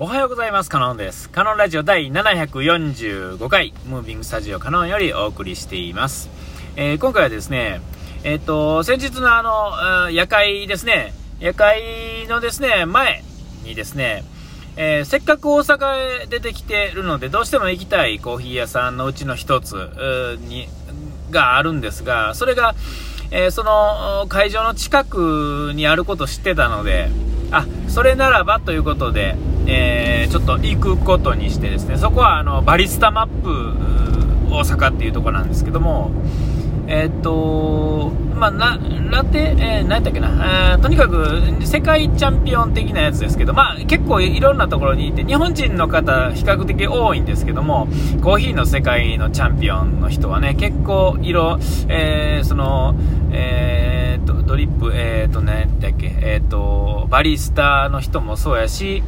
おはようございます。カノンです。カノンラジオ第745回、ムービングスタジオカノンよりお送りしています。えー、今回はですね、えっ、ー、と、先日のあの、夜会ですね、夜会のですね、前にですね、えー、せっかく大阪へ出てきてるので、どうしても行きたいコーヒー屋さんのうちの一つに、があるんですが、それが、え、その会場の近くにあること知ってたので、あ、それならばということで、えー、ちょっと行くことにしてですね、そこはあのバリスタマップ大阪っていうとこなんですけども、えー、っと、まあ、な、ラテ、えー、何やったっけな、えー、とにかく世界チャンピオン的なやつですけど、まあ、結構いろんなところにいて、日本人の方比較的多いんですけども、コーヒーの世界のチャンピオンの人はね、結構色、えー、その、えー、と、ドリップ、えー、と、何やったっけ、えー、と、バリスタの人もそうやし、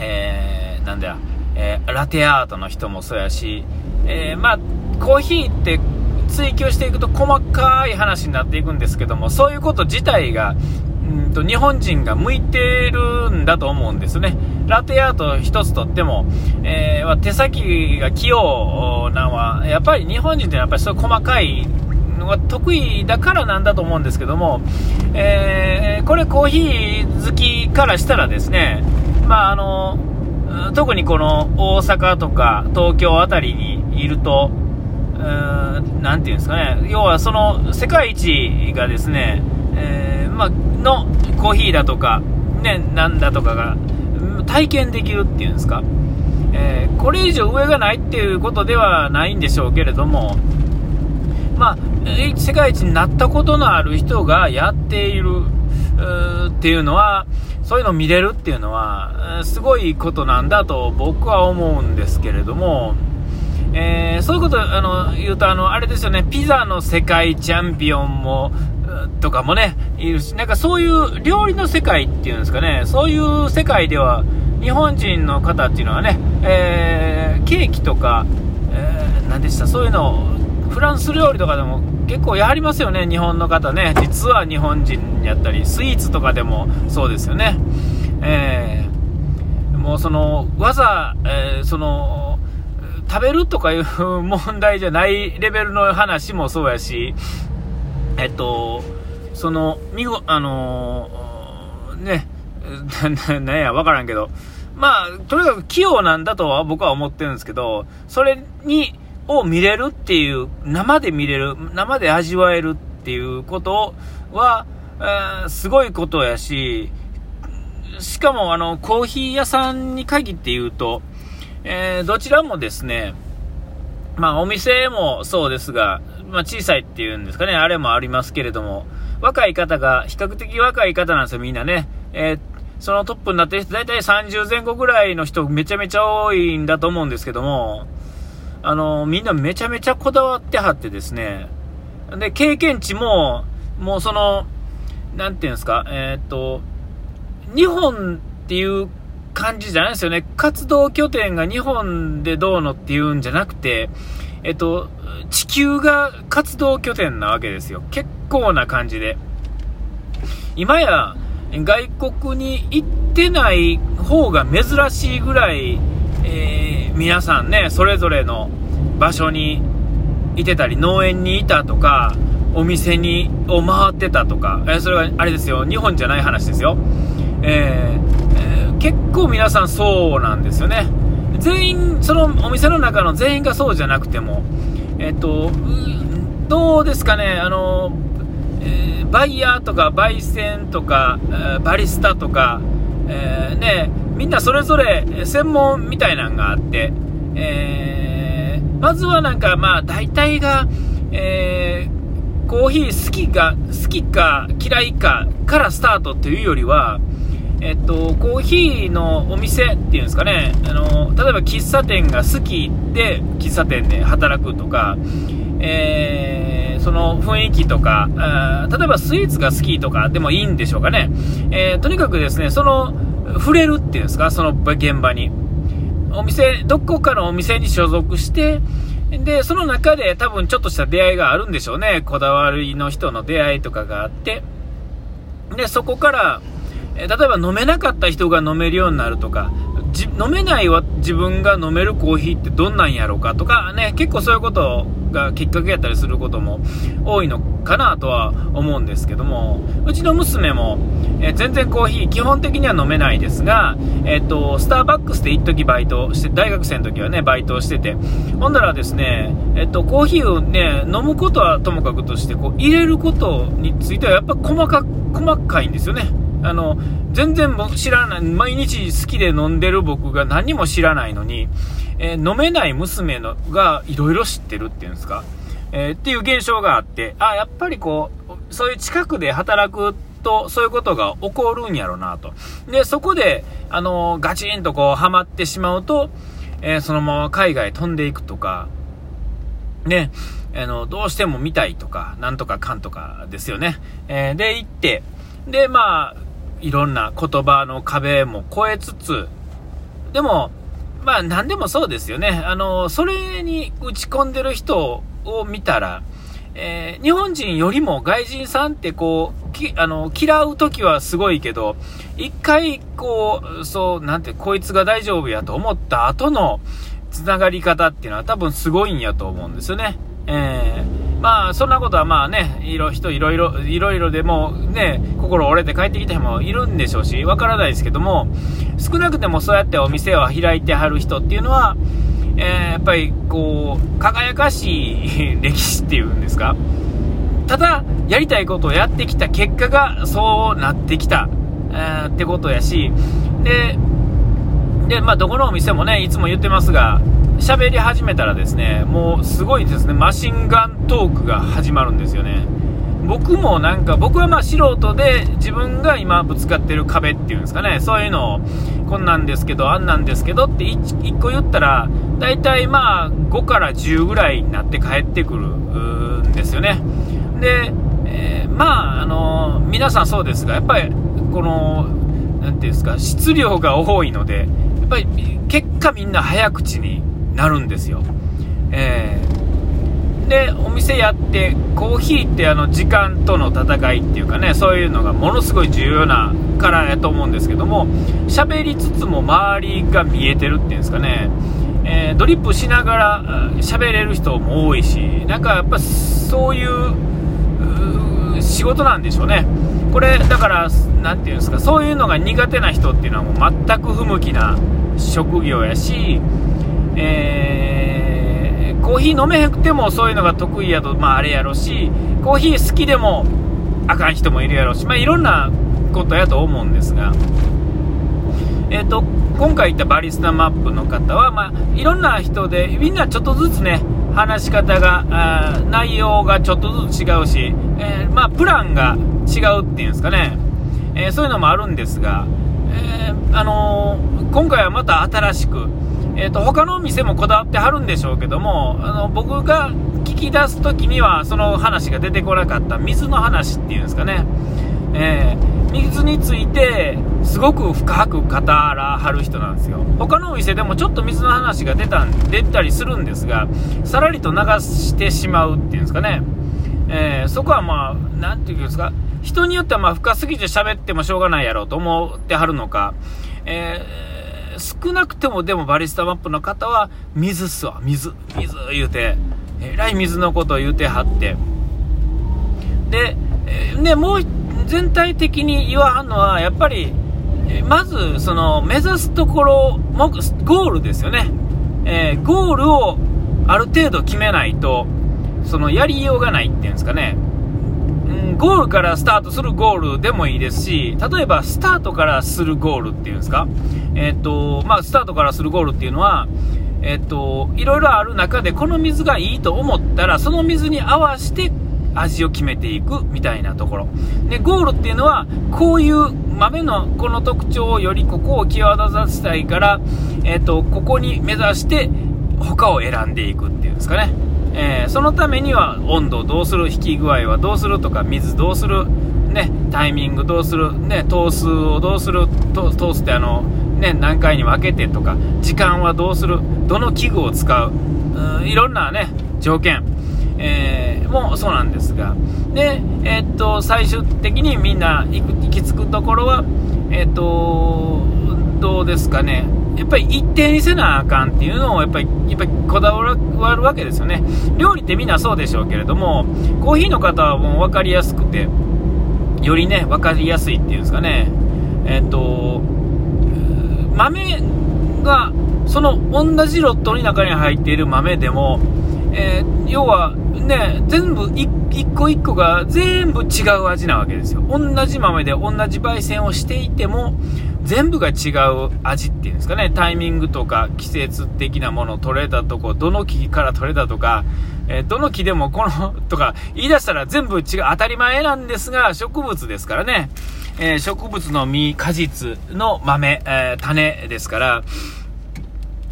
えー、なんだよ、えー、ラテアートの人もそうやし、えー、まあ、コーヒーって追求していくと細かい話になっていくんですけども、そういうこと自体が、うんと日本人が向いてるんだと思うんですね。ラテアート一つとっても、えー、手先が器用なのは、やっぱり日本人ってやっぱりそういう細かいのが得意だからなんだと思うんですけども、えー、これコーヒー好きからしたらですね、まああの、特にこの大阪とか東京辺りにいると、なんていうんですかね、要はその世界一がですね、えー、ま、のコーヒーだとか、ね、なんだとかが体験できるっていうんですか、えー、これ以上上がないっていうことではないんでしょうけれども、ま、世界一になったことのある人がやっているっていうのは、そういうの見れるっていうのは、すごいことなんだと僕は思うんですけれども、えー、そういうことあの言うとあの、あれですよね、ピザの世界チャンピオンも、とかもね、いるし、なんかそういう料理の世界っていうんですかね、そういう世界では、日本人の方っていうのはね、えー、ケーキとか、えー、何でした、そういうのをフランス料理とかでも結構やはりますよね、日本の方ね、実は日本人やったり、スイーツとかでもそうですよね。えー、もうその、わざ、えー、その、食べるとかいう問題じゃないレベルの話もそうやし、えっと、その、見ご、あのー、ね、なんや、わからんけど、まあ、とにかく器用なんだとは僕は思ってるんですけど、それに、を見れるっていう、生で見れる、生で味わえるっていうことは、えー、すごいことやし、しかもあの、コーヒー屋さんに限って言うと、えー、どちらもですね、まあお店もそうですが、まあ小さいっていうんですかね、あれもありますけれども、若い方が、比較的若い方なんですよ、みんなね。えー、そのトップになってる人、大体30前後ぐらいの人めちゃめちゃ多いんだと思うんですけども、あの、みんなめちゃめちゃこだわってはってですね、で、経験値も、もうその、なんていうんですか、えー、っと、日本っていう感じじゃないですよね。活動拠点が日本でどうのっていうんじゃなくて、えっと、地球が活動拠点なわけですよ。結構な感じで。今や、外国に行ってない方が珍しいぐらい、えー、皆さんね、それぞれの場所にいてたり、農園にいたとか、お店に、を回ってたとか、えー、それはあれですよ、日本じゃない話ですよ。えー結構皆さんそうなんですよね。全員、そのお店の中の全員がそうじゃなくても、えっと、どうですかね、あの、え、バイヤーとか焙煎とか、バリスタとか、えー、ね、みんなそれぞれ専門みたいなのがあって、えまずはなんかまあ大体が、えコーヒー好きが、好きか嫌いかからスタートっていうよりは、えっと、コーヒーのお店っていうんですかね、あの、例えば喫茶店が好きで、喫茶店で働くとか、えー、その雰囲気とか、例えばスイーツが好きとかでもいいんでしょうかね。えー、とにかくですね、その、触れるっていうんですか、その現場に。お店、どこかのお店に所属して、で、その中で多分ちょっとした出会いがあるんでしょうね。こだわりの人の出会いとかがあって。で、そこから、え例えば飲めなかった人が飲めるようになるとか、飲めないは自分が飲めるコーヒーってどんなんやろうかとかね、結構そういうことをがきっかけやったりすることも多いのかなとは思うんですけども、うちの娘も、え全然コーヒー基本的には飲めないですが、えっ、と、スターバックスで一時バイトして、大学生の時はね、バイトをしてて、ほんだらですね、えっ、と、コーヒーをね、飲むことはともかくとして、こう、入れることについてはやっぱ細か、細かいんですよね。あの、全然僕知らない、毎日好きで飲んでる僕が何も知らないのに、えー、飲めない娘のがいろいろ知ってるっていうんですか、えー、っていう現象があって、あ、やっぱりこう、そういう近くで働くと、そういうことが起こるんやろなと。で、そこで、あのー、ガチンとこう、ハマってしまうと、えー、そのまま海外飛んでいくとか、ね、あの、どうしても見たいとか、なんとかかんとかですよね。えー、で、行って、で、まあ、いろんな言葉の壁も越えつつ、でも、まあ何でもそうですよね。あの、それに打ち込んでる人を見たら、えー、日本人よりも外人さんってこう、きあの、嫌う時はすごいけど、一回こう、そう、なんて、こいつが大丈夫やと思った後の繋がり方っていうのは多分すごいんやと思うんですよね。えーまあ、そんなことはまあね、いろ、人いろいろ、いろいろでもね、心折れて帰ってきた人もいるんでしょうし、わからないですけども、少なくてもそうやってお店を開いてはる人っていうのは、えー、やっぱりこう、輝かしい歴史っていうんですか。ただ、やりたいことをやってきた結果がそうなってきた、えー、ってことやし、で、で、まあ、どこのお店もね、いつも言ってますが、喋り始めたらですね、もうすごいですね、マシンガントークが始まるんですよね。僕もなんか、僕はまあ素人で自分が今ぶつかってる壁っていうんですかね、そういうのを、こんなんですけど、あんなんですけどって 1, 個言ったら、大体まあ5から10ぐらいになって帰ってくるんですよね。で、えー、まあ、あのー、皆さんそうですが、やっぱり、この、なんていうんですか、質量が多いので、やっぱり結果みんな早口になるんですよ。えー、で、お店やって、コーヒーってあの時間との戦いっていうかね、そういうのがものすごい重要なからやと思うんですけども、喋りつつも周りが見えてるっていうんですかね、えー、ドリップしながら喋れる人も多いし、なんかやっぱそういう仕事なんでしょうね。これ、だから、なんていうんですか、そういうのが苦手な人っていうのはもう全く不向きな職業やし、えー、コーヒー飲めへんくてもそういうのが得意やと、まああれやろし、コーヒー好きでもあかん人もいるやろし、まあいろんなことやと思うんですが、え、ー、と、今回言ったバリスタマップの方は、まあ、いろんな人で、みんなちょっとずつね、話し方が、内容がちょっとずつ違うし、えー、まあ、プランが違うっていうんですかね、えー、そういうのもあるんですが、えー、あの今回はまた新しく、えーと、他のお店もこだわってはるんでしょうけどもあの僕が聞き出す時にはその話が出てこなかった水の話っていうんですかね、えー、水についてすごく深く語らはる人なんですよ。他のお店でもちょっと水の話が出た出たりするんですがさらりと流してしまうっていうんですかね、えー、そこはまあ何て言うんですか人によってはまあ深すぎて喋ってもしょうがないやろうと思ってはるのか、えー少なくてもでもバリスタマップの方は水っすわ、水、水言うて、えらい水のことを言うてはって。で、えー、ね、もう全体的に言わはんのは、やっぱり、まず、その、目指すところ、ゴールですよね。えー、ゴールをある程度決めないと、その、やりようがないっていうんですかね。ゴールからスタートするゴールでもいいですし、例えばスタートからするゴールっていうんですか、えっ、と、まあ、スタートからするゴールっていうのは、えっ、と、いろいろある中で、この水がいいと思ったら、その水に合わせて味を決めていくみたいなところ。で、ゴールっていうのは、こういう豆のこの特徴をよりここを際立たせたいから、えっ、と、ここに目指して、他を選んでいくっていうんですかね。えー、そのためには温度どうする、引き具合はどうするとか、水どうする、ね、タイミングどうする、ね、等数をどうする、通すってあの、ね、何回に分けてとか、時間はどうする、どの器具を使う、ういろんなね、条件、えー、もそうなんですが、で、えー、っと、最終的にみんな行き着くところは、え、っと、どうですかね、やっぱり一定にせなあかんっていうのをやっぱりやっぱりこだわるわけですよね。料理ってみんなそうでしょうけれども、コーヒーの方はもう分かりやすくて、よりね、分かりやすいっていうんですかね、えっと、豆が、その同じロットの中に入っている豆でも、えー、要はね、全部一個一個が全部違う味なわけですよ。同じ豆で同じ焙煎をしていても、全部が違う味っていうんですかね、タイミングとか季節的なもの取れたとこ、どの木から取れたとか、えー、どの木でもこの、とか言い出したら全部違う、当たり前なんですが、植物ですからね、えー、植物の実、果実の豆、えー、種ですから、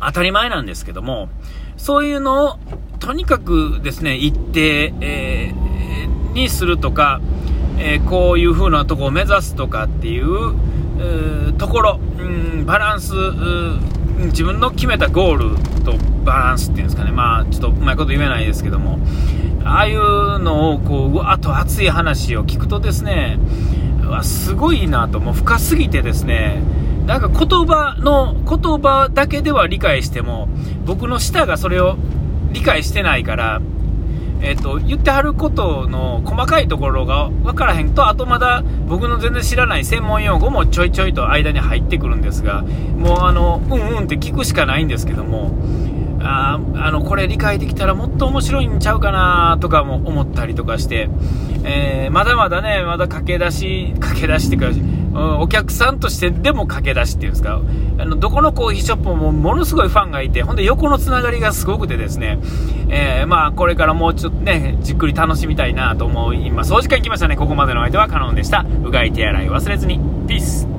当たり前なんですけども、そういうのをとにかくですね、一定、えー、にするとか、えー、こういう風なとこを目指すとかっていう、ところ、うん、バランス、自分の決めたゴールとバランスっていうんですかね、まあ、ちょっとうまいこと言えないですけども、ああいうのを、こう、うわっと熱い話を聞くとですね、わすごいなと、もう深すぎてですね、なんか言葉の、言葉だけでは理解しても、僕の舌がそれを理解してないから、えっ、ー、と、言ってはることの細かいところが分からへんと、あとまだ僕の全然知らない専門用語もちょいちょいと間に入ってくるんですが、もうあの、うんうんって聞くしかないんですけども、ああの、これ理解できたらもっと面白いんちゃうかなとかも思ったりとかして、えー、まだまだね、まだ駆け出し、駆け出しっていうか、うんお客さんとしてでも駆け出しっていうんですか、あの、どこのコーヒーショップもものすごいファンがいて、ほんで横のつながりがすごくてですね、えー、まあ、これからもうちょっとね、じっくり楽しみたいなと思います。お時間来ましたね。ここまでの相手はカノンでした。うがい手洗い忘れずに。ピース。